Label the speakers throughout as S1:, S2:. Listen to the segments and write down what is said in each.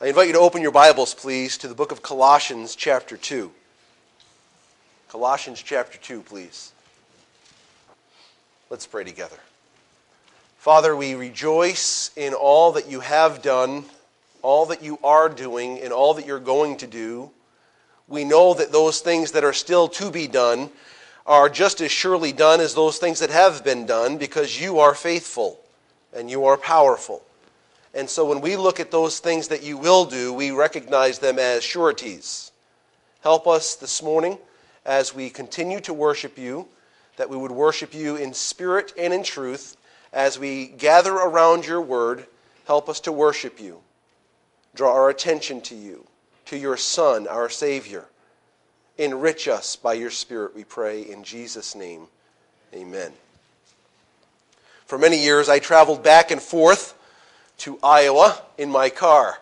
S1: I invite you to open your Bibles, please, to the book of Colossians, chapter 2. Colossians, chapter 2, please. Let's pray together. Father, we rejoice in all that you have done, all that you are doing, and all that you're going to do. We know that those things that are still to be done are just as surely done as those things that have been done because you are faithful and you are powerful. And so when we look at those things that you will do, we recognize them as sureties. Help us this morning as we continue to worship you, that we would worship you in spirit and in truth. As we gather around your word, help us to worship you. Draw our attention to you, to your Son, our Savior. Enrich us by your Spirit, we pray, in Jesus' name. Amen. For many years, I traveled back and forth to Iowa in my car.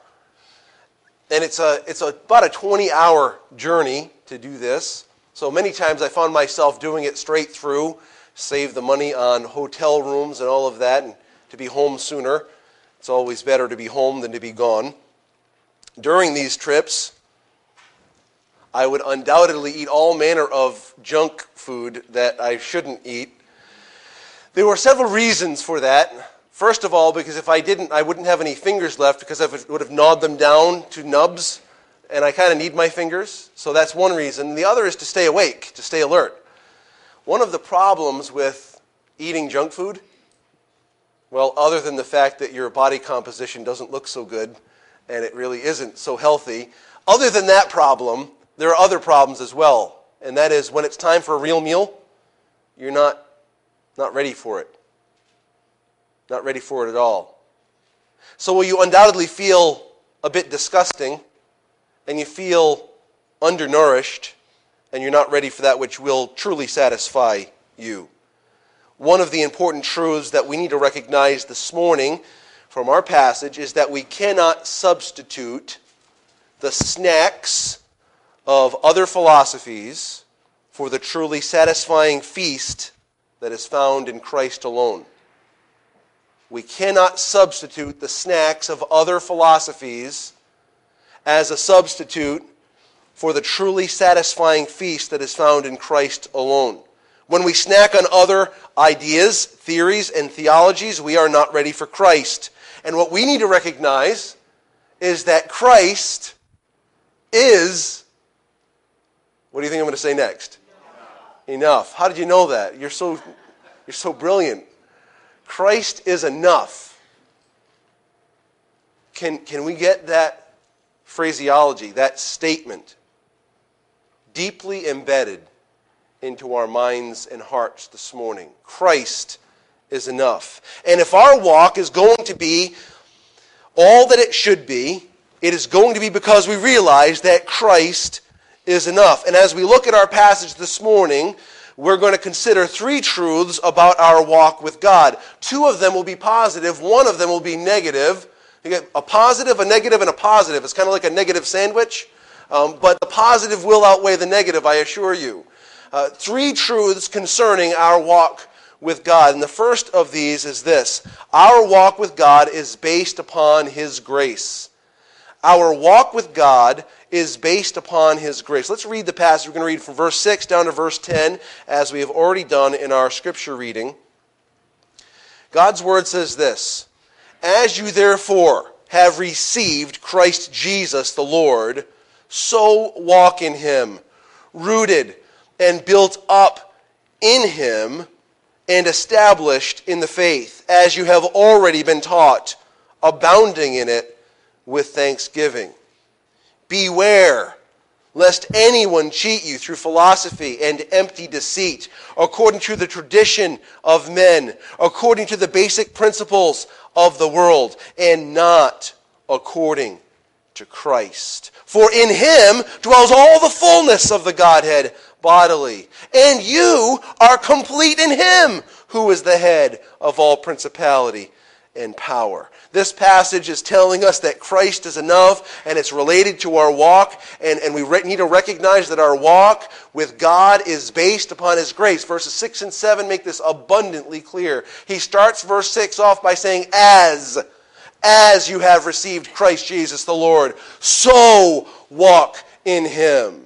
S1: And it's, a, it's a, about a 20 hour journey to do this. So many times I found myself doing it straight through, save the money on hotel rooms and all of that, and to be home sooner. It's always better to be home than to be gone. During these trips, I would undoubtedly eat all manner of junk food that I shouldn't eat. There were several reasons for that. First of all, because if I didn't, I wouldn't have any fingers left because I would have gnawed them down to nubs, and I kind of need my fingers. So that's one reason. The other is to stay awake, to stay alert. One of the problems with eating junk food, well, other than the fact that your body composition doesn't look so good and it really isn't so healthy, other than that problem, there are other problems as well. And that is when it's time for a real meal, you're not, not ready for it. Not ready for it at all. So, will you undoubtedly feel a bit disgusting and you feel undernourished and you're not ready for that which will truly satisfy you? One of the important truths that we need to recognize this morning from our passage is that we cannot substitute the snacks of other philosophies for the truly satisfying feast that is found in Christ alone. We cannot substitute the snacks of other philosophies as a substitute for the truly satisfying feast that is found in Christ alone. When we snack on other ideas, theories, and theologies, we are not ready for Christ. And what we need to recognize is that Christ is. What do you think I'm going to say next? Enough. Enough. How did you know that? You're so, you're so brilliant. Christ is enough. Can, can we get that phraseology, that statement, deeply embedded into our minds and hearts this morning? Christ is enough. And if our walk is going to be all that it should be, it is going to be because we realize that Christ is enough. And as we look at our passage this morning, we're going to consider three truths about our walk with God. Two of them will be positive, one of them will be negative. You get a positive, a negative, and a positive. It's kind of like a negative sandwich, um, but the positive will outweigh the negative, I assure you. Uh, three truths concerning our walk with God. And the first of these is this Our walk with God is based upon His grace. Our walk with God is based upon His grace. Let's read the passage. We're going to read from verse 6 down to verse 10, as we have already done in our scripture reading. God's word says this As you therefore have received Christ Jesus the Lord, so walk in Him, rooted and built up in Him and established in the faith, as you have already been taught, abounding in it with thanksgiving. Beware lest anyone cheat you through philosophy and empty deceit, according to the tradition of men, according to the basic principles of the world, and not according to Christ. For in him dwells all the fullness of the Godhead bodily, and you are complete in him, who is the head of all principality and power. This passage is telling us that Christ is enough and it's related to our walk. And, and we re- need to recognize that our walk with God is based upon His grace. Verses 6 and 7 make this abundantly clear. He starts verse 6 off by saying, As. as you have received Christ Jesus the Lord, so walk in him.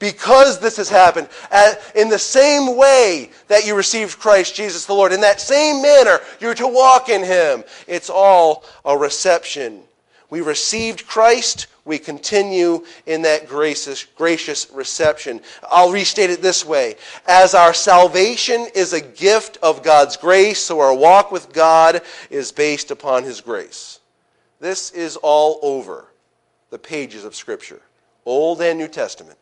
S1: Because this has happened, uh, in the same way that you received Christ Jesus the Lord, in that same manner, you're to walk in him. It's all a reception. We received Christ, we continue in that gracious, gracious reception. I'll restate it this way As our salvation is a gift of God's grace, so our walk with God is based upon His grace. This is all over the pages of Scripture, Old and New Testament.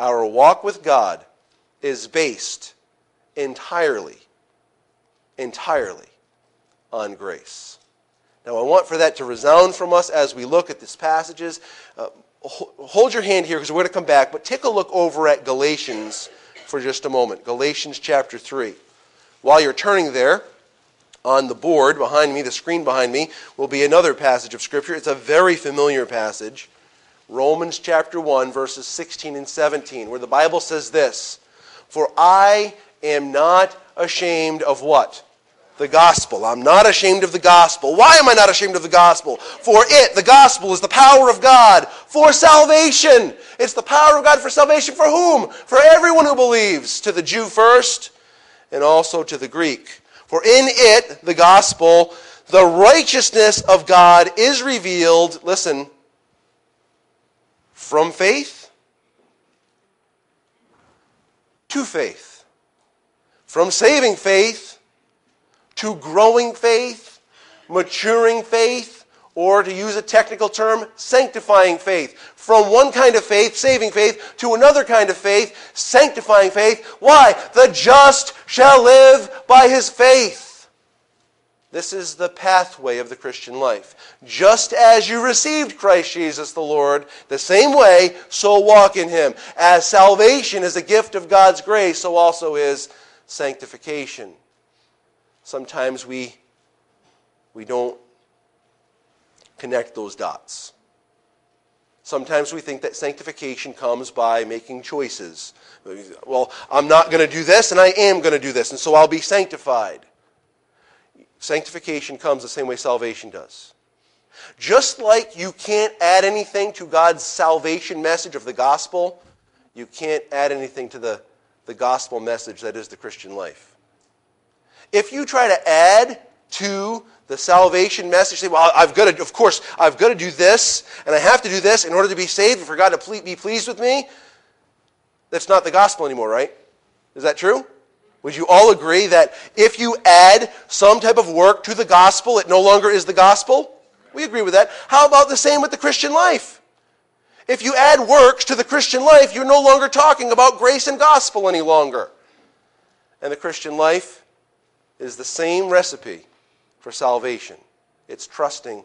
S1: Our walk with God is based entirely, entirely on grace. Now, I want for that to resound from us as we look at these passages. Uh, hold your hand here because we're going to come back, but take a look over at Galatians for just a moment. Galatians chapter 3. While you're turning there, on the board behind me, the screen behind me, will be another passage of Scripture. It's a very familiar passage. Romans chapter 1, verses 16 and 17, where the Bible says this For I am not ashamed of what? the gospel. I'm not ashamed of the gospel. Why am I not ashamed of the gospel? For it, the gospel, is the power of God for salvation. It's the power of God for salvation for whom? For everyone who believes, to the Jew first, and also to the Greek. For in it, the gospel, the righteousness of God is revealed, listen, from faith to faith. From saving faith to growing faith, maturing faith, or to use a technical term, sanctifying faith. From one kind of faith, saving faith, to another kind of faith, sanctifying faith. Why? The just shall live by his faith. This is the pathway of the Christian life. Just as you received Christ Jesus the Lord, the same way, so walk in him. As salvation is a gift of God's grace, so also is sanctification sometimes we, we don't connect those dots. Sometimes we think that sanctification comes by making choices. Well, I'm not going to do this, and I am going to do this, and so I'll be sanctified. Sanctification comes the same way salvation does. Just like you can't add anything to God's salvation message of the gospel, you can't add anything to the, the gospel message that is the Christian life. If you try to add to the salvation message, say, well, I've got to, of course, I've got to do this, and I have to do this in order to be saved and for God to be pleased with me, that's not the gospel anymore, right? Is that true? Would you all agree that if you add some type of work to the gospel, it no longer is the gospel? We agree with that. How about the same with the Christian life? If you add works to the Christian life, you're no longer talking about grace and gospel any longer. And the Christian life is the same recipe for salvation it's trusting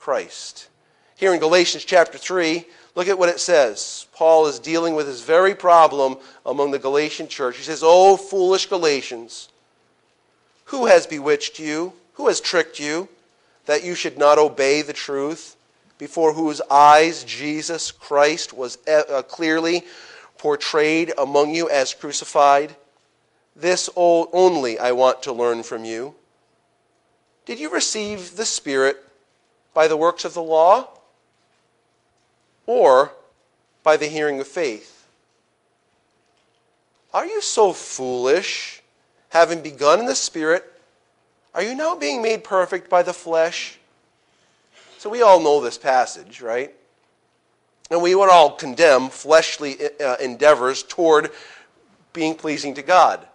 S1: Christ. Here in Galatians chapter 3, look at what it says. Paul is dealing with this very problem among the Galatian church. He says, Oh, foolish Galatians, who has bewitched you? Who has tricked you that you should not obey the truth, before whose eyes Jesus Christ was uh, clearly portrayed among you as crucified? This only I want to learn from you. Did you receive the Spirit by the works of the law or by the hearing of faith? Are you so foolish, having begun in the Spirit? Are you now being made perfect by the flesh? So we all know this passage, right? And we would all condemn fleshly uh, endeavors toward being pleasing to God.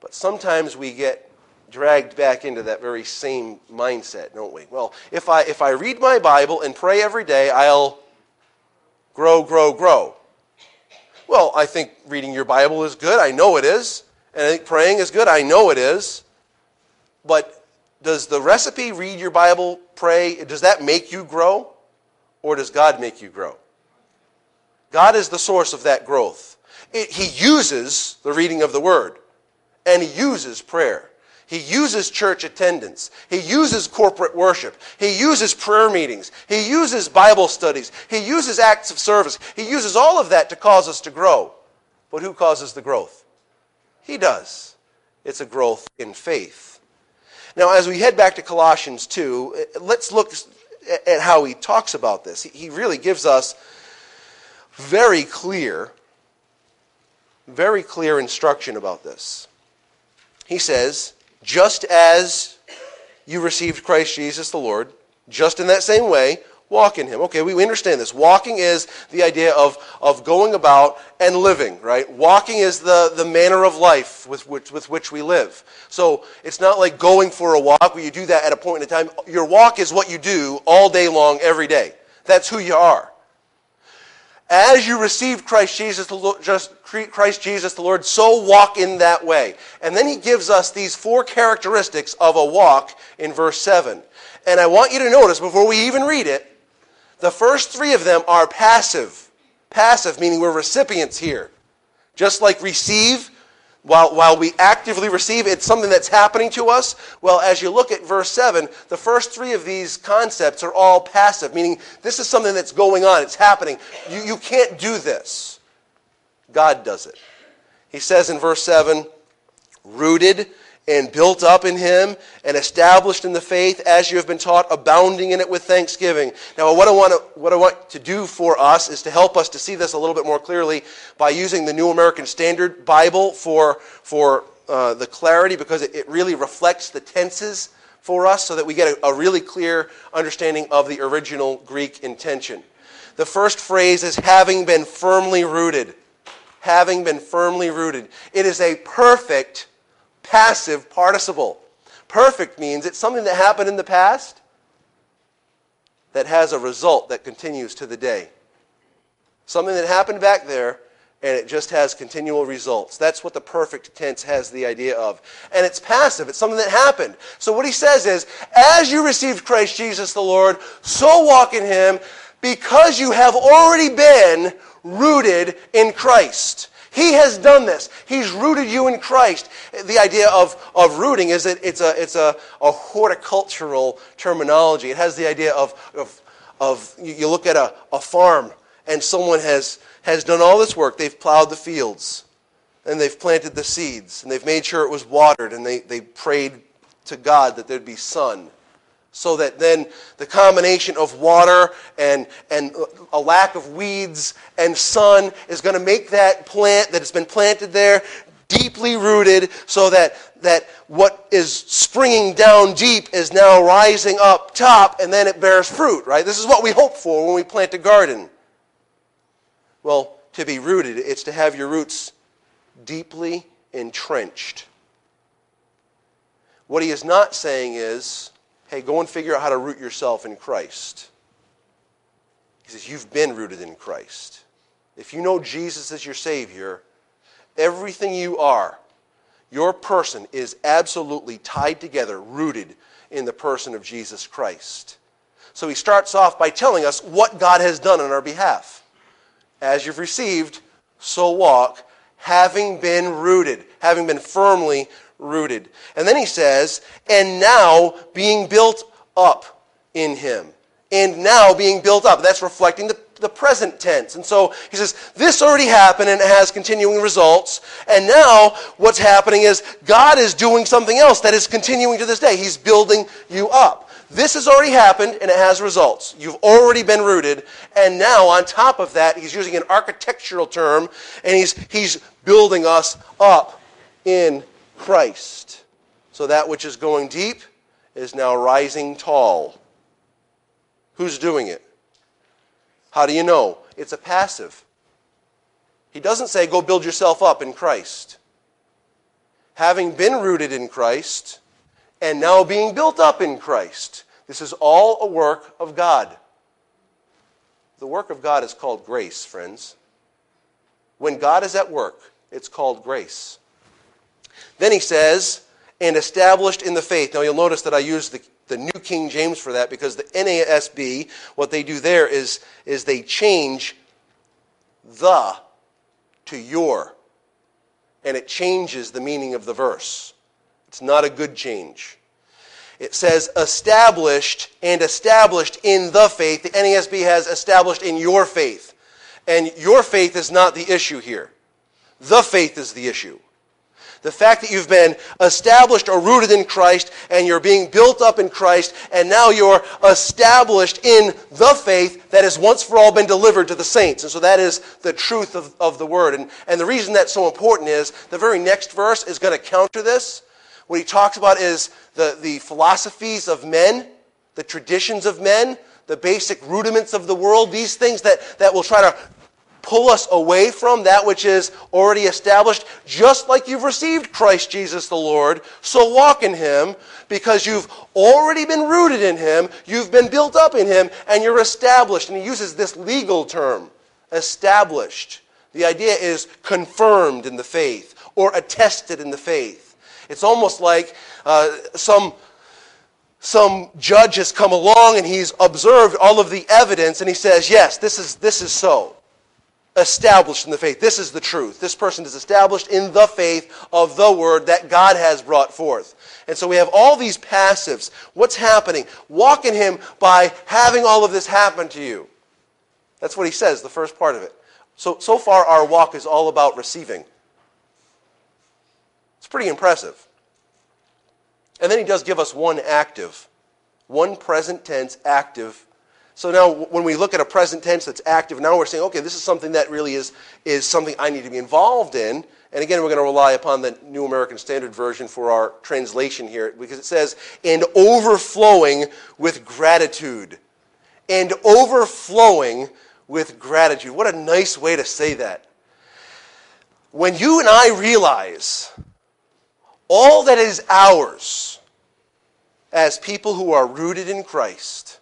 S1: But sometimes we get dragged back into that very same mindset, don't we? Well, if I, if I read my Bible and pray every day, I'll grow, grow, grow. Well, I think reading your Bible is good. I know it is. And I think praying is good. I know it is. But does the recipe read your Bible, pray, does that make you grow? Or does God make you grow? God is the source of that growth. It, he uses the reading of the Word. And he uses prayer. He uses church attendance. He uses corporate worship. He uses prayer meetings. He uses Bible studies. He uses acts of service. He uses all of that to cause us to grow. But who causes the growth? He does. It's a growth in faith. Now, as we head back to Colossians 2, let's look at how he talks about this. He really gives us very clear, very clear instruction about this. He says, just as you received Christ Jesus the Lord, just in that same way, walk in him. Okay, we, understand this. Walking is the idea of, of going about and living, right? Walking is the, the manner of life with which, with which we live. So it's not like going for a walk where you do that at a point in time. Your walk is what you do all day long, every day. That's who you are. As you received Christ Jesus, the Lord, just Christ Jesus the Lord, so walk in that way. And then he gives us these four characteristics of a walk in verse 7. And I want you to notice before we even read it, the first three of them are passive. Passive, meaning we're recipients here. Just like receive, while, while we actively receive, it's something that's happening to us. Well, as you look at verse 7, the first three of these concepts are all passive, meaning this is something that's going on, it's happening. You, you can't do this. God does it. He says in verse 7 rooted and built up in him and established in the faith as you have been taught, abounding in it with thanksgiving. Now, what I, want to, what I want to do for us is to help us to see this a little bit more clearly by using the New American Standard Bible for, for uh, the clarity because it, it, really reflects the tenses for us so that we get a, a really clear understanding of the original Greek intention. The first phrase is having been firmly rooted. Having been firmly rooted. It is a perfect passive participle. Perfect means it's something that happened in the past that has a result that continues to the day. Something that happened back there and it just has continual results. That's what the perfect tense has the idea of. And it's passive, it's something that happened. So what he says is, as you received Christ Jesus the Lord, so walk in him because you have already been rooted in Christ. He has done this. He's rooted you in Christ. The idea of, of rooting is that it's, a, it's a, a horticultural terminology. It has the idea of, of, of you look at a, a farm and someone has, has done all this work. They've plowed the fields and they've planted the seeds and they've made sure it was watered and they, they prayed to God that there'd be sun so that then the combination of water and, and a lack of weeds and sun is going to make that plant that has been planted there deeply rooted so that, that what is springing down deep is now rising up top and then it bears fruit, right? This is what we hope for when we plant a garden. Well, to be rooted, it's to have your roots deeply entrenched. What he is not saying is, hey, go and figure out how to root yourself in Christ. He says, you've been rooted in Christ. If you know Jesus as your Savior, everything you are, your person is absolutely tied together, rooted in the person of Jesus Christ. So he starts off by telling us what God has done on our behalf. As you've received, so walk, having been rooted, having been firmly rooted. And then he says, and now being built up in him. And now being built up. That's reflecting the, the present tense. And so he says, this already happened and it has continuing results. And now what's happening is God is doing something else that is continuing to this day. He's building you up. This has already happened and it has results. You've already been rooted. And now, on top of that, he's using an architectural term and he's, he's building us up in Christ. So that which is going deep is now rising tall. Who's doing it? How do you know? It's a passive. He doesn't say, go build yourself up in Christ. Having been rooted in Christ and now being built up in Christ. This is all a work of God. The work of God is called grace, friends. When God is at work, it's called grace. Then he says, and established in the faith. Now you'll notice that I use the, the New King James for that because the NASB, what they do there is, is they change the to your. And it changes the meaning of the verse. It's not a good change. It says established and established in the faith. The NASB has established in your faith. And your faith is not the issue here. The faith is the issue. The fact that you've been established or rooted in Christ and you're being built up in Christ and now you're established in the faith that has once for all been delivered to the saints. And so that is the truth of, of the word. And, and the reason that's so important is the very next verse is going to counter this. What he talks about is the, the philosophies of men, the traditions of men, the basic rudiments of the world, these things that, that will try to pull us away from that which is already established, just like you've received Christ Jesus the Lord. So walk in Him because you've already been rooted in Him, you've been built up in Him, and you're established. And he uses this legal term established. The idea is confirmed in the faith or attested in the faith. It's almost like uh, some some judge has come along and he's observed all of the evidence and he says, Yes, this is, this is so. Established in the faith. This is the truth. This person is established in the faith of the word that God has brought forth. And so we have all these passives. What's happening? Walk in Him by having all of this happen to you. That's what he says, the first part of it. So, so far, our walk is all about receiving. It's pretty impressive. And then he does give us one active, one present tense active. So now when we look at a present tense that's active, now we're saying, okay, this is something that really is, is something I need to be involved in. And again, we're going to rely upon the New American Standard Version for our translation here because it says, and overflowing with gratitude. And overflowing with gratitude. What a nice way to say that. When you and I realize all that is ours as people who are rooted in Christ,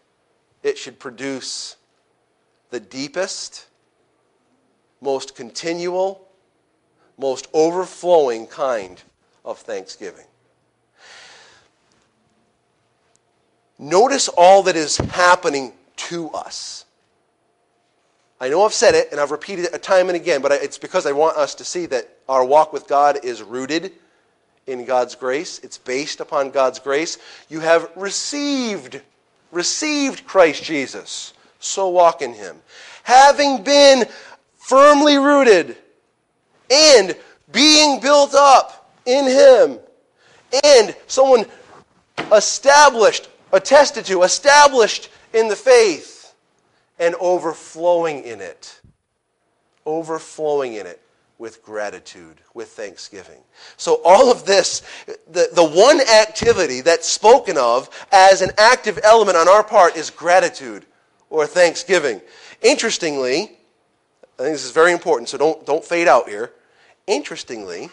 S1: it should produce the deepest, most continual, most overflowing kind of thanksgiving. Notice all that is happening to us. I know I've said it and I've repeated it a time and again, but it's because I want us to see that our walk with God is rooted in God's grace. It's based upon God's grace. You have received, received Christ Jesus. So walk in him. Having been firmly rooted and being built up in him. And someone established, attested to, established in the faith and overflowing in it. Overflowing in it with gratitude, with thanksgiving. So, all of this, the, the one activity that's spoken of as an active element on our part is gratitude or thanksgiving. Interestingly, I think this is very important, so don't, don't fade out here. Interestingly,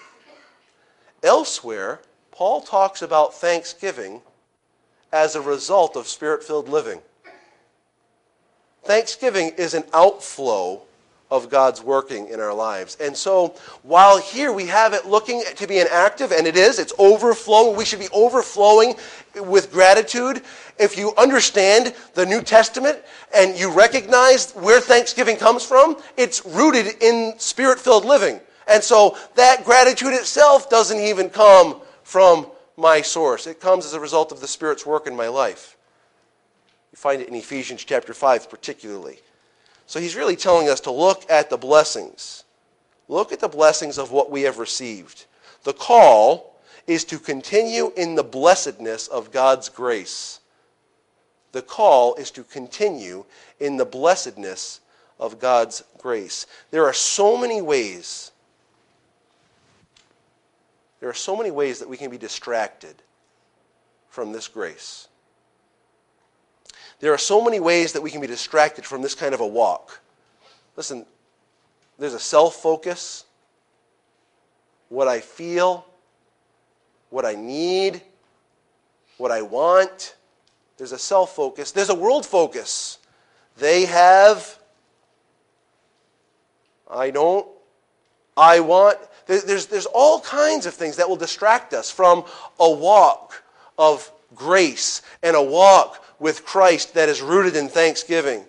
S1: elsewhere, Paul talks about thanksgiving as a result of spirit filled living. Thanksgiving is an outflow of God's working in our lives. And so, while here we have it looking to be an active, and it is, it's overflowing, we should be overflowing with gratitude. If you understand the New Testament and you recognize where Thanksgiving comes from, it's rooted in spirit filled living. And so, that gratitude itself doesn't even come from my source, it comes as a result of the Spirit's work in my life. You find it in Ephesians chapter 5, particularly. So he's really telling us to look at the blessings. Look at the blessings of what we have received. The call is to continue in the blessedness of God's grace. The call is to continue in the blessedness of God's grace. There are so many ways. There are so many ways that we can be distracted from this grace. There are so many ways that we can be distracted from this kind of a walk. Listen, there's a self focus, what I feel, what I need, what I want. There's a self focus. There's a world focus. They have, I don't, I want. There's, there's all kinds of things that will distract us from a walk of grace and a walk with Christ that is rooted in thanksgiving.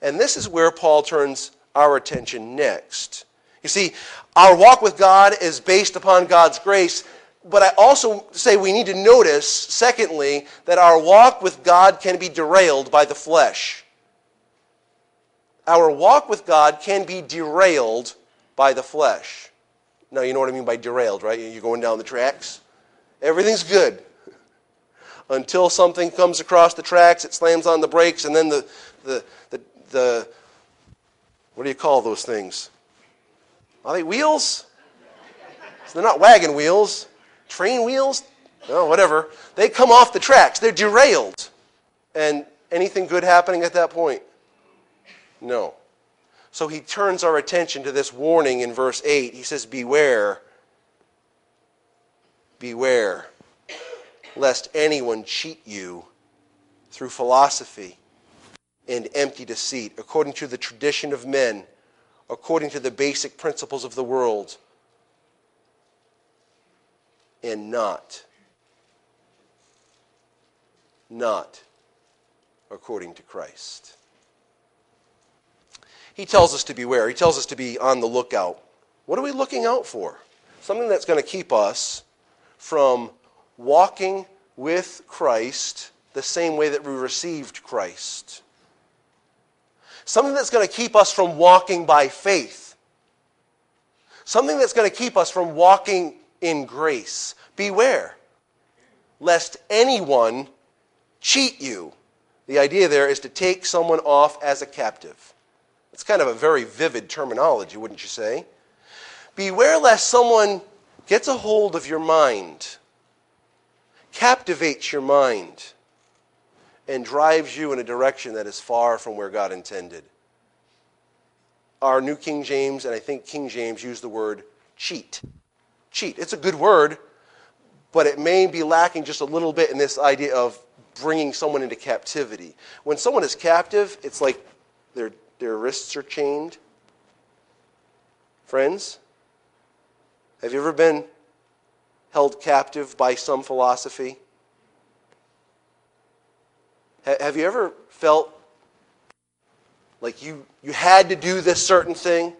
S1: And this is where Paul turns our attention next. You see, our walk with God is based upon God's grace, but I also say we need to notice, secondly, that our walk with God can be derailed by the flesh. Our walk with God can be derailed by the flesh. Now, you know what I mean by derailed, right? You're going down the tracks. Everything's good until something comes across the tracks, it slams on the brakes, and then the, the, the, the what do you call those things? Are they wheels? So they're not wagon wheels, train wheels? No, whatever. They come off the tracks. They're derailed. And anything good happening at that point? No. So he turns our attention to this warning in verse 8. He says, Beware. Beware lest anyone cheat you through philosophy and empty deceit, according to the tradition of men, according to the basic principles of the world, and not, not according to Christ. He tells us to beware. He tells us to be on the lookout. What are we looking out for? Something that's going to keep us from walking with Christ the same way that we received Christ. Something that's going to keep us from walking by faith. Something that's going to keep us from walking in grace. Beware, lest anyone cheat you. The idea there is to take someone off as a captive. It's kind of a very vivid terminology, wouldn't you say? Beware lest someone gets a hold of your mind captivates your mind and drives you in a direction that is far from where God intended. Our New King James, and I think King James, use the word cheat. Cheat. It's a good word, but it may be lacking just a little bit in this idea of bringing someone into captivity. When someone is captive, it's like their, their wrists are chained. Friends, have you ever been held captive by some philosophy? Have you ever felt like you, you had to do this certain thing?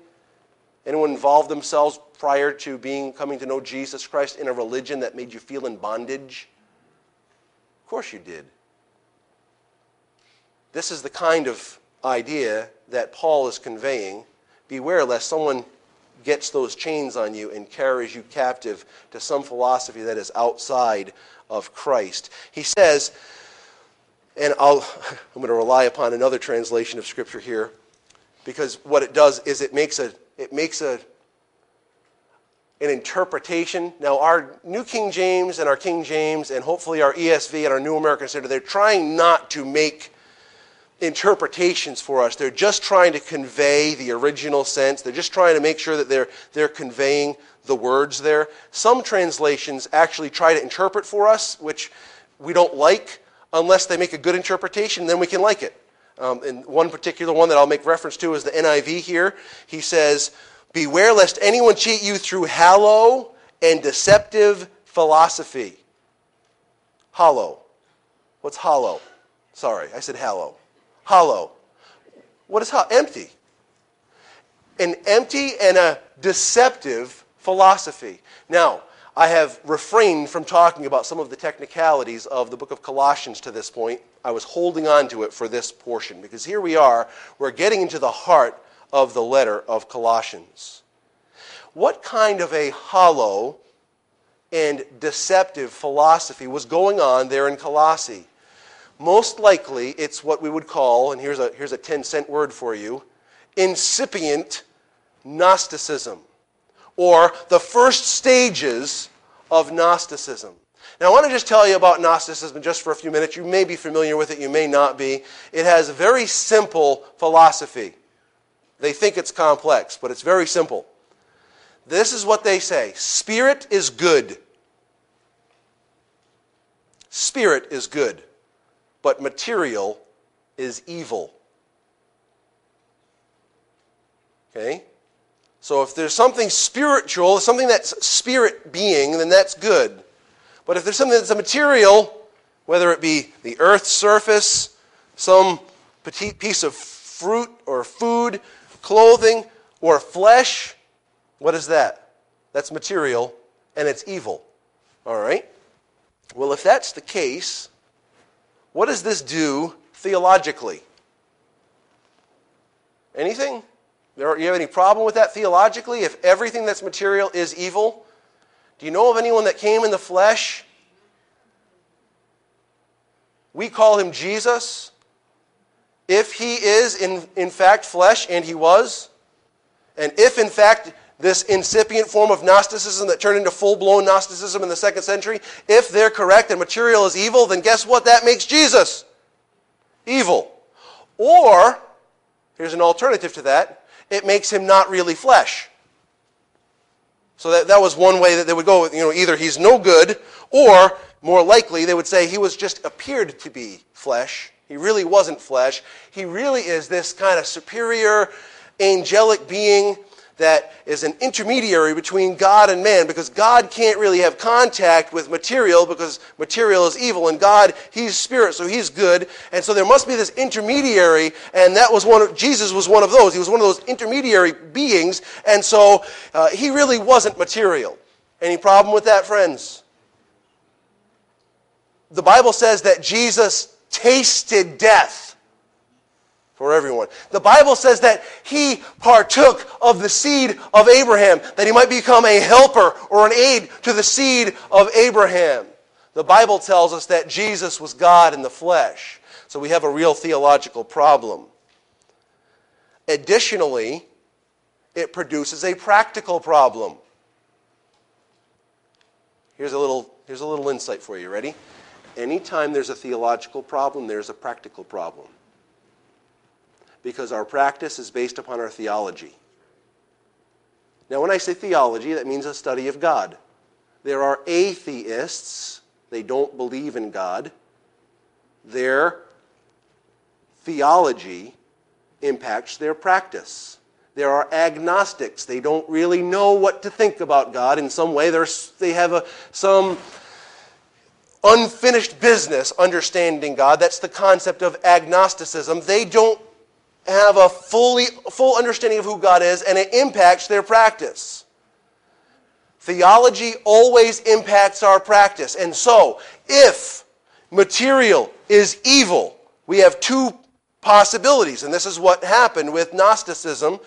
S1: Anyone involved themselves prior to being coming to know Jesus Christ in a religion that made you feel in bondage? Of course you did. This is the kind of idea that Paul is conveying. Beware lest someone gets those chains on you and carries you captive to some philosophy that is outside of Christ. He says, and I'll, I'm going to rely upon another translation of Scripture here, because what it does is it makes a, it makes a, an interpretation. Now, our New King James and our King James, and hopefully our ESV and our New American Standard, they're trying not to make interpretations for us. They're just trying to convey the original sense. They're just trying to make sure that they're, they're conveying the words there. Some translations actually try to interpret for us, which we don't like unless they make a good interpretation, then we can like it. Um, and one particular one that I'll make reference to is the NIV here. He says, Beware lest anyone cheat you through hollow and deceptive philosophy. Hollow. What's hollow? Sorry, I said hollow hollow. What is hollow? Empty. An empty and a deceptive philosophy. Now, I have refrained from talking about some of the technicalities of the book of Colossians to this point. I was holding on to it for this portion because here we are, we're getting into the heart of the letter of Colossians. What kind of a hollow and deceptive philosophy was going on there in Colossae? Most likely, it's what we would call, and here's a, here's a 10 cent word for you incipient Gnosticism, or the first stages of Gnosticism. Now, I want to just tell you about Gnosticism just for a few minutes. You may be familiar with it, you may not be. It has a very simple philosophy. They think it's complex, but it's very simple. This is what they say Spirit is good. Spirit is good but material is evil. Okay? So if there's something spiritual, something that's spirit being, then that's good. But if there's something that's a material, whether it be the earth's surface, some petite piece of fruit or food, clothing, or flesh, what is that? That's material and it's evil. All right? Well, if that's the case, what does this do theologically? Anything? You have any problem with that theologically? If everything that's material is evil? Do you know of anyone that came in the flesh? We call him Jesus. If he is in, in fact flesh, and he was, and if in fact this incipient form of Gnosticism that turned into full blown Gnosticism in the second century, if they're correct and material is evil, then guess what? That makes Jesus evil. Or, here's an alternative to that it makes him not really flesh. So that, that was one way that they would go. You know, either he's no good, or more likely they would say he was just appeared to be flesh. He really wasn't flesh. He really is this kind of superior angelic being that is an intermediary between God and man because God can't really have contact with material because material is evil and God, he's spirit, so he's good. And so there must be this intermediary, and that was one of, Jesus was one of those. He was one of those intermediary beings, and so uh, he really wasn't material. Any problem with that, friends? The Bible says that Jesus tasted death for everyone. The Bible says that he partook of the seed of Abraham, that he might become a helper or an aid to the seed of Abraham. The Bible tells us that Jesus was God in the flesh. So we have a real theological problem. Additionally, it produces a practical problem. Here's a little, here's a little insight for you. Ready? Anytime there's a theological problem, there's a practical problem because our practice is based upon our theology. Now, when I say theology, that means a study of God. There are atheists, they don't believe in God. Their theology impacts their practice. There are agnostics. They don't really know what to think about God in some way. They're, have a, some unfinished business understanding God. That's the concept of agnosticism. They don't have a fully, full understanding of who God is, and it impacts their practice. Theology always impacts our practice. And so, if material is evil, we have two possibilities. And this is what happened with Gnosticism.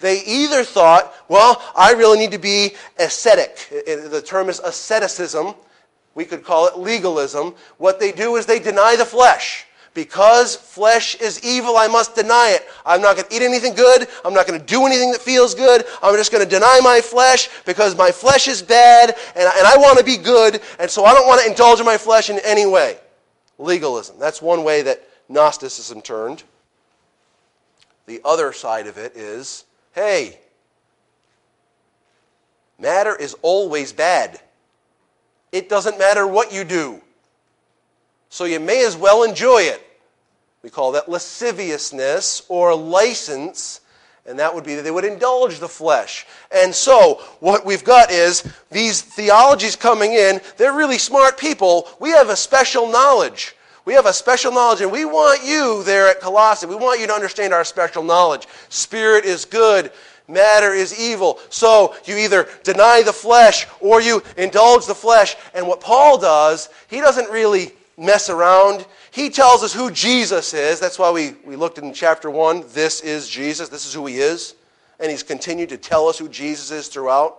S1: They either thought, well, I really need to be ascetic. The term is asceticism. We could call it legalism. What they do is they deny the flesh. Because flesh is evil, I must deny it. I'm not going to eat anything good. I'm not going to do anything that feels good. I'm just going to deny my flesh because my flesh is bad and, and I want to be good, and so I don't want to indulge in my flesh in any way. Legalism. That's one way that Gnosticism turned. The other side of it is hey, matter is always bad. It doesn't matter what you do so you may as well enjoy it. We call that lasciviousness or license, and that would be that they would indulge the flesh. And so, what we've got is these theologies coming in, they're really smart people. We have a special knowledge. We have a special knowledge, and we want you there at Colossae, we want you to understand our special knowledge. Spirit is good, matter is evil. So you either deny the flesh or you indulge the flesh. And what Paul does, he doesn't really mess around. He tells us who Jesus is. That's why we, we looked in chapter 1. This is Jesus. This is who he is. And he's continued to tell us who Jesus is throughout.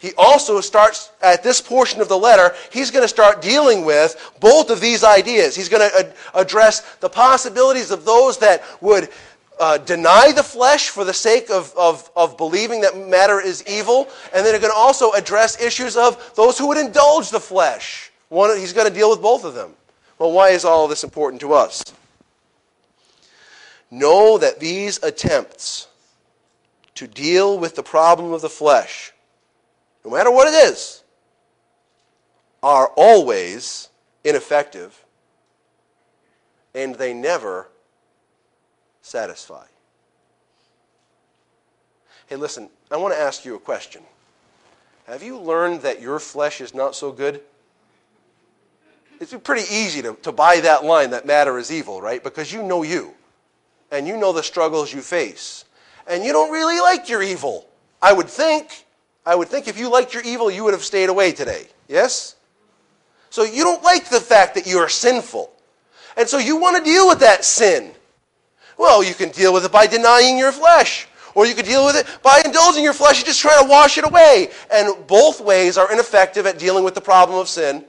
S1: He also starts, at this portion of the letter, he's going to start dealing with both of these ideas. He's going to address the possibilities of those that would uh, deny the flesh for the sake of, of, of believing that matter is evil. And then he's going to also address issues of those who would indulge the flesh. One, he's going to deal with both of them. Well, why is all this important to us? Know that these attempts to deal with the problem of the flesh, no matter what it is, are always ineffective and they never satisfy. Hey, listen, I want to ask you a question. Have you learned that your flesh is not so good? It's pretty easy to, to buy that line that matter is evil, right? Because you know you. And you know the struggles you face. And you don't really like your evil. I would think. I would think if you liked your evil, you would have stayed away today. Yes? So you don't like the fact that you are sinful. And so you want to deal with that sin. Well, you can deal with it by denying your flesh. Or you could deal with it by indulging your flesh and just trying to wash it away. And both ways are ineffective at dealing with the problem of sin,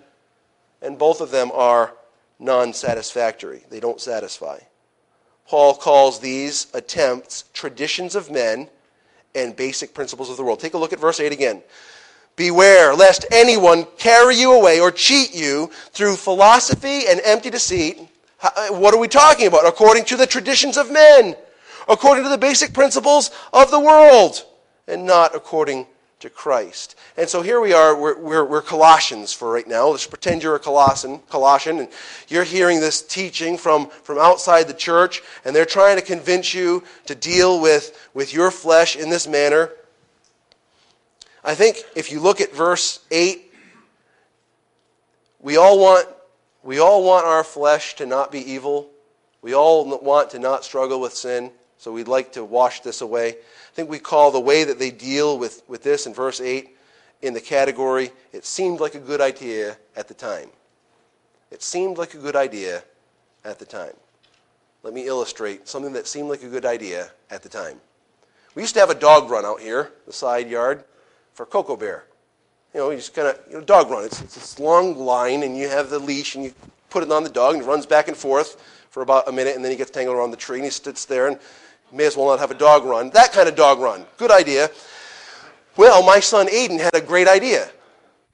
S1: and both of them are non satisfactory. They don't satisfy. Paul calls these attempts traditions of men and basic principles of the world. Take a look at verse 8 again. Beware lest anyone carry you away or cheat you through philosophy and empty deceit. Uh, what are we talking about? According to the traditions of men, according to the basic principles of the world, and not according to Christ. And so here we are, we're, we're, we're, Colossians for right now. Let's pretend you're a Colossian, Colossian, and you're hearing this teaching from, from outside the church, and they're trying to convince you to deal with, with your flesh in this manner. I think if you look at verse 8, we all want, we all want our flesh to not be evil. We all want to not struggle with sin, so we'd like to wash this away. I think we call the way that they deal with, with this in verse 8 in the category, it seemed like a good idea at the time. It seemed like a good idea at the time. Let me illustrate something that seemed like a good idea at the time. We used to have a dog run out here, the side yard for Cocoa Bear. You know, you just kind of, you know, dog run. It's, it's this long line, and you have the leash, and you put it on the dog, and he runs back and forth for about a minute, and then he gets tangled around the tree, and he sits there, and may as well not have a dog run. That kind of dog run. Good idea. Well, my son Aiden had a great idea.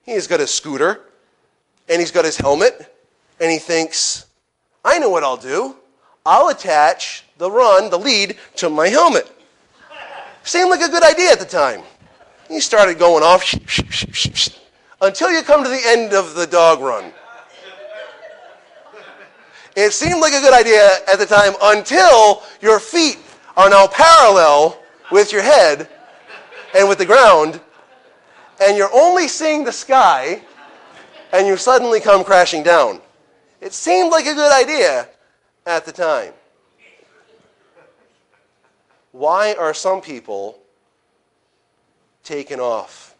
S1: He's got his scooter, and he's got his helmet, and he thinks, I know what I'll do. I'll attach the run, the lead, to my helmet. Seemed like a good idea at the time. He started going off until you come to the end of the dog run. It seemed like a good idea at the time until your feet are now parallel with your head and with the ground, and you're only seeing the sky, and you suddenly come crashing down. It seemed like a good idea at the time. Why are some people taken off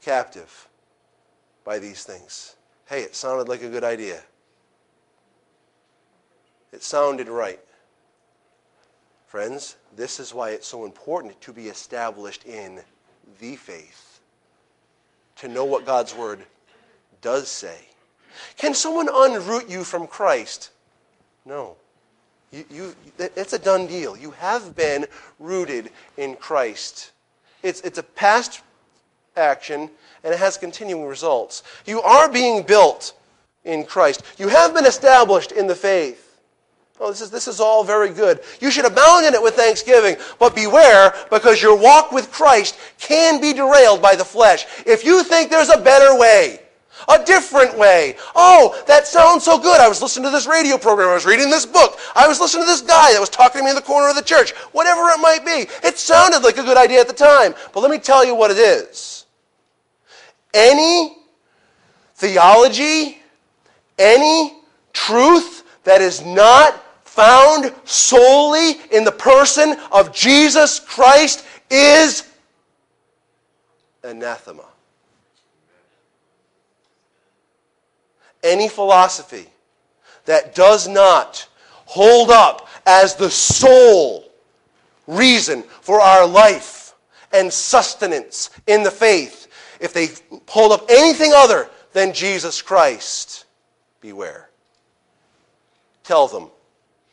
S1: captive by these things. Hey, it sounded like a good idea. It sounded right. Friends, this is why it's so important to be established in the faith, to know what God's Word does say. Can someone unroot you from Christ? No. You, you, it's a done deal. You have been rooted in Christ. It's, it's a past action and it has continuing results. You are being built in Christ. You have been established in the faith. Oh, this is, this is all very good. You should abound in it with thanksgiving, but beware because your walk with Christ can be derailed by the flesh. If you think there's a better way, a different way. Oh, that sounds so good. I was listening to this radio program. I was reading this book. I was listening to this guy that was talking to me in the corner of the church. Whatever it might be. It sounded like a good idea at the time. But let me tell you what it is. Any theology, any truth that is not found solely in the person of Jesus Christ is anathema. any philosophy that does not hold up as the sole reason for our life and sustenance in the faith, if they hold up anything other than Jesus Christ, beware. Tell them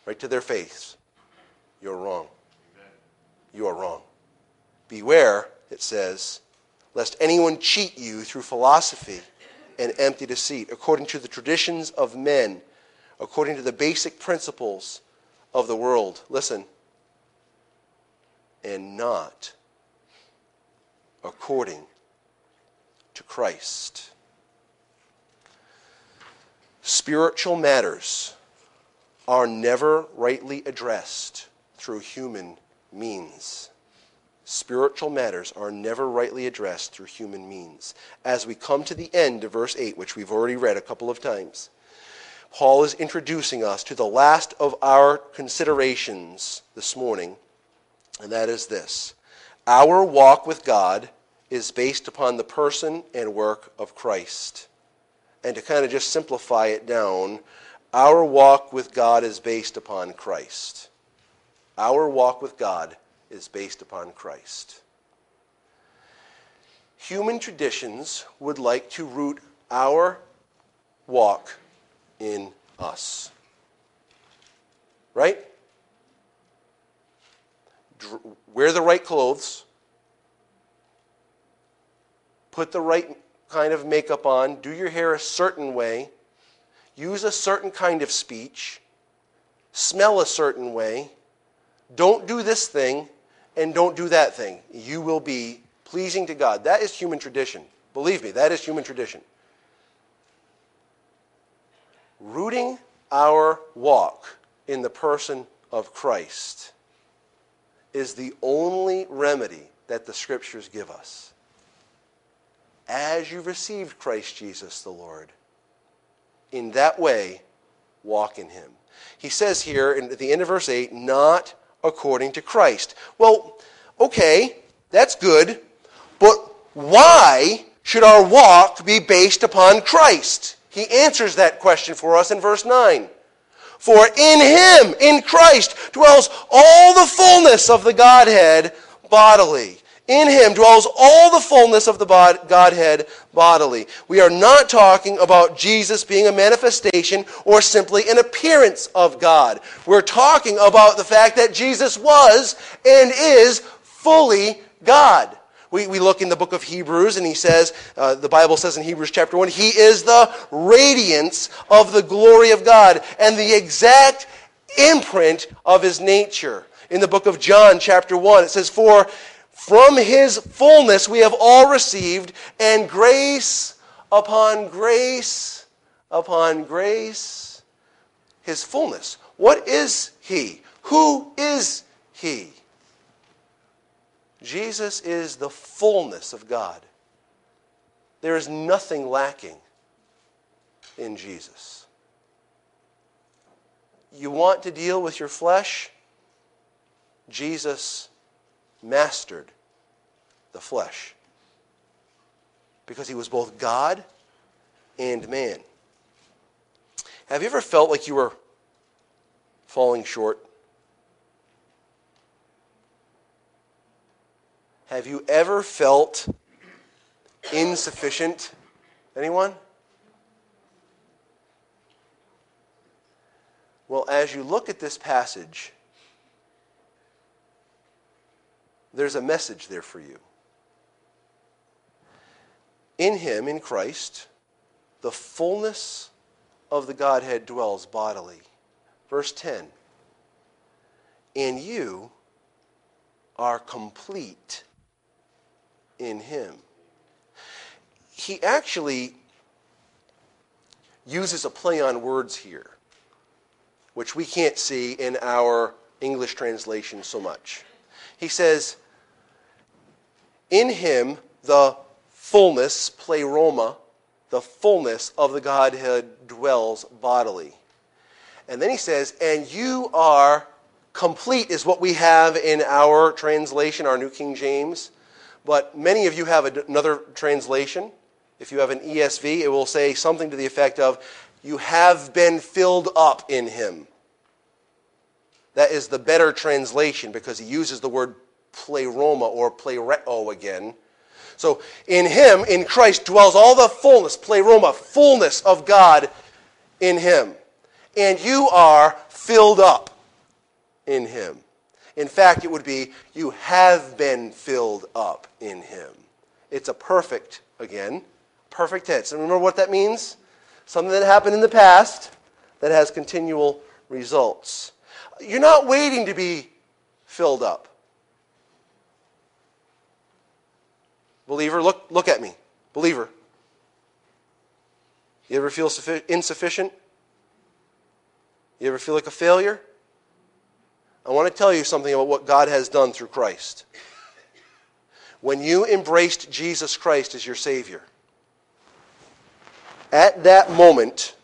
S1: right to their face, you're wrong. You are wrong. Beware, it says, lest anyone cheat you through philosophy and empty deceit, according to the traditions of men, according to the basic principles of the world. Listen. And not according to Christ. Spiritual matters are never rightly addressed through human means. Spiritual matters are never rightly addressed through human means. As we come to the end of verse 8, which we've already read a couple of times, Paul is introducing us to the last of our considerations this morning, and that is this Our walk with God is based upon the person and work of Christ. And to kind of just simplify it down, our walk with God is based upon Christ. Our walk with God is based upon Christ. Human traditions would like to root our walk in us. Right? Wear the right clothes, put the right kind of makeup on, do your hair a certain way, use a certain kind of speech, smell a certain way, don't do this thing, and don't do that thing. You will be pleasing to God. That is human tradition. Believe me, that is human tradition. Rooting our walk in the person of Christ is the only remedy that the scriptures give us. As you received Christ Jesus the Lord, in that way, walk in him. He says here in, at the end of verse 8, not according to Christ. Well, okay, that's good, but why should our walk be based upon Christ? He answers that question for us in verse 9. For in him, in Christ, dwells all the fullness of the Godhead bodily. In him dwells all the fullness of the Godhead bodily. We are not talking about Jesus being a manifestation or simply an appearance of God. We're talking about the fact that Jesus was and is fully God. We, we look in the book of Hebrews, and he says, uh, the Bible says in Hebrews chapter 1, he is the radiance of the glory of God and the exact imprint of his nature. In the book of John, chapter 1, it says, For from his fullness we have all received, and grace upon grace upon grace, his fullness. What is he? Who is he? Jesus is the fullness of God. There is nothing lacking in Jesus. You want to deal with your flesh? Jesus mastered the flesh because he was both God and man. Have you ever felt like you were falling short? Have you ever felt insufficient? Anyone? Well, as you look at this passage, there's a message there for you. In him, in Christ, the fullness of the Godhead dwells bodily. Verse 10 And you are complete in him. He actually uses a play on words here, which we can't see in our English translation so much. He says, In him the fullness, pleroma, the fullness of the Godhead dwells bodily. And then he says, And you are complete, is what we have in our translation, our New King James. But many of you have another translation. If you have an ESV, it will say something to the effect of, You have been filled up in him. That is the better translation because he uses the word pleroma or plereo oh, again. So in him, in Christ, dwells all the fullness, pleroma, fullness of God in him. And you are filled up in him. In fact, it would be, you have been filled up in him. It's a perfect, again, perfect tense. And remember what that means? Something that happened in the past that has continual results. You're not waiting to be filled up. Believer, look, look at me. Believer. You ever feel insufficient? You ever feel like a failure? I want to tell you something about what God has done through Christ. When you embraced Jesus Christ as your Savior, at that moment,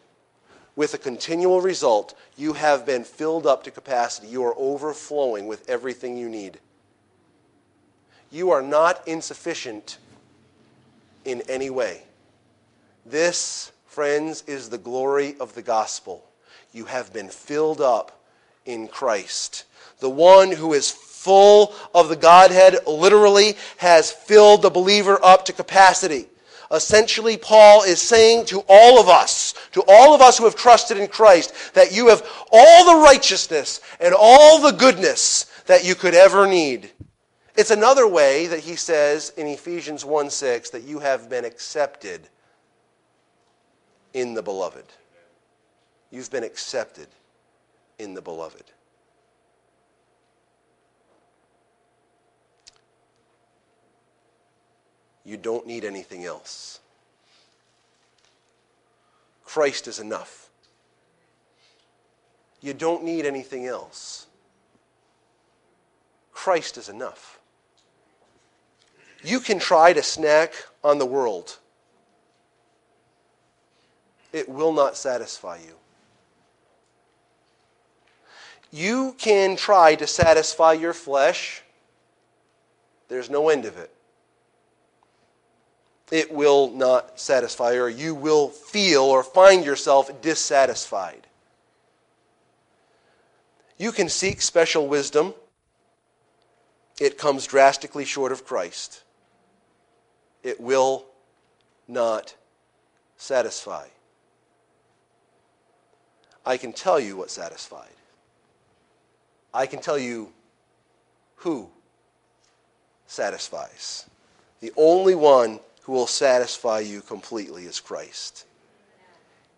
S1: with a continual result, you have been filled up to capacity. You are overflowing with everything you need. You are not insufficient in any way. This, friends, is the glory of the gospel. You have been filled up in Christ the one who is full of the Godhead, literally has filled the believer up to capacity. Essentially, Paul is saying to all of us, to all of us who have trusted in Christ, that you have all the righteousness and all the goodness that you could ever need. It's another way that he says in Ephesians 1 6 that you have been accepted in the beloved. You've been accepted in the beloved. You don't need anything else. Christ is enough. You don't need anything else. Christ is enough. You can try to snack on the world, it will not satisfy you. You can try to satisfy your flesh, there's no end of it. It will not satisfy, or you will feel or find yourself dissatisfied. You can seek special wisdom. It comes drastically short of Christ. It will not satisfy. I can tell you what satisfied. I can tell you who satisfies. The only one who will satisfy you completely is Christ.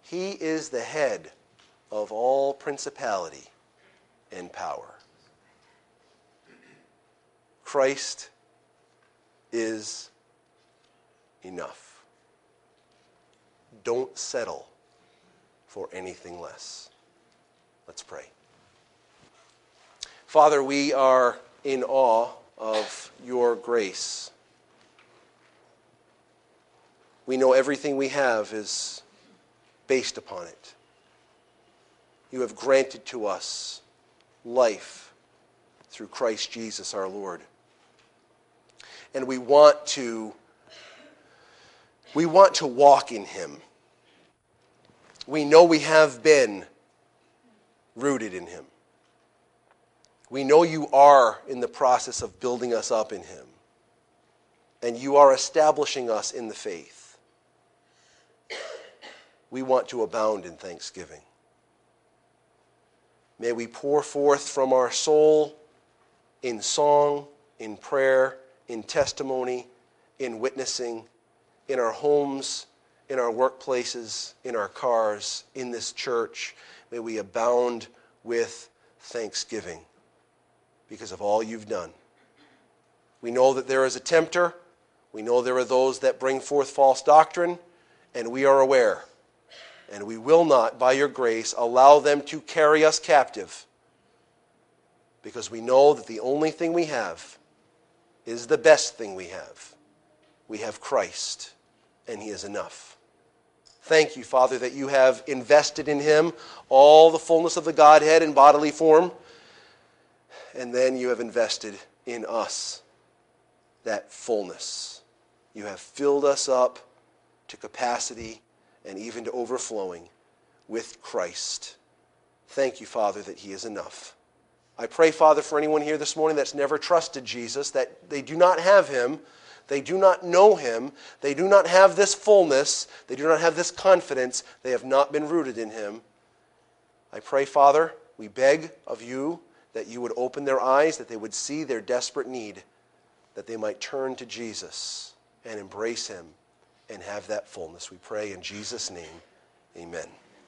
S1: He is the head of all principality and power. Christ is enough. Don't settle for anything less. Let's pray. Father, we are in awe of your grace. We know everything we have is based upon it. You have granted to us life through Christ Jesus our Lord. And we want to we want to walk in him. We know we have been rooted in him. We know you are in the process of building us up in Him, and you are establishing us in the faith. We want to abound in thanksgiving. May we pour forth from our soul in song, in prayer, in testimony, in witnessing, in our homes, in our workplaces, in our cars, in this church. May we abound with thanksgiving because of all you've done. We know that there is a tempter. We know there are those that bring forth false doctrine, and we are aware. And we will not, by your grace, allow them to carry us captive because we know that the only thing we have is the best thing we have. We have Christ, and He is enough. Thank you, Father, that you have invested in Him all the fullness of the Godhead in bodily form and then you have invested in us that fullness. You have filled us up to capacity and even to overflowing with Christ. Thank you, Father, that He is enough. I pray, Father, for anyone here this morning that's never trusted Jesus, that they do not have Him, they do not know Him, they do not have this fullness, they do not have this confidence, they have not been rooted in Him. I pray, Father, we beg of you that you would open their eyes, that they would see their desperate need, that they might turn to Jesus and embrace him and have that fullness. We pray in Jesus' name, amen.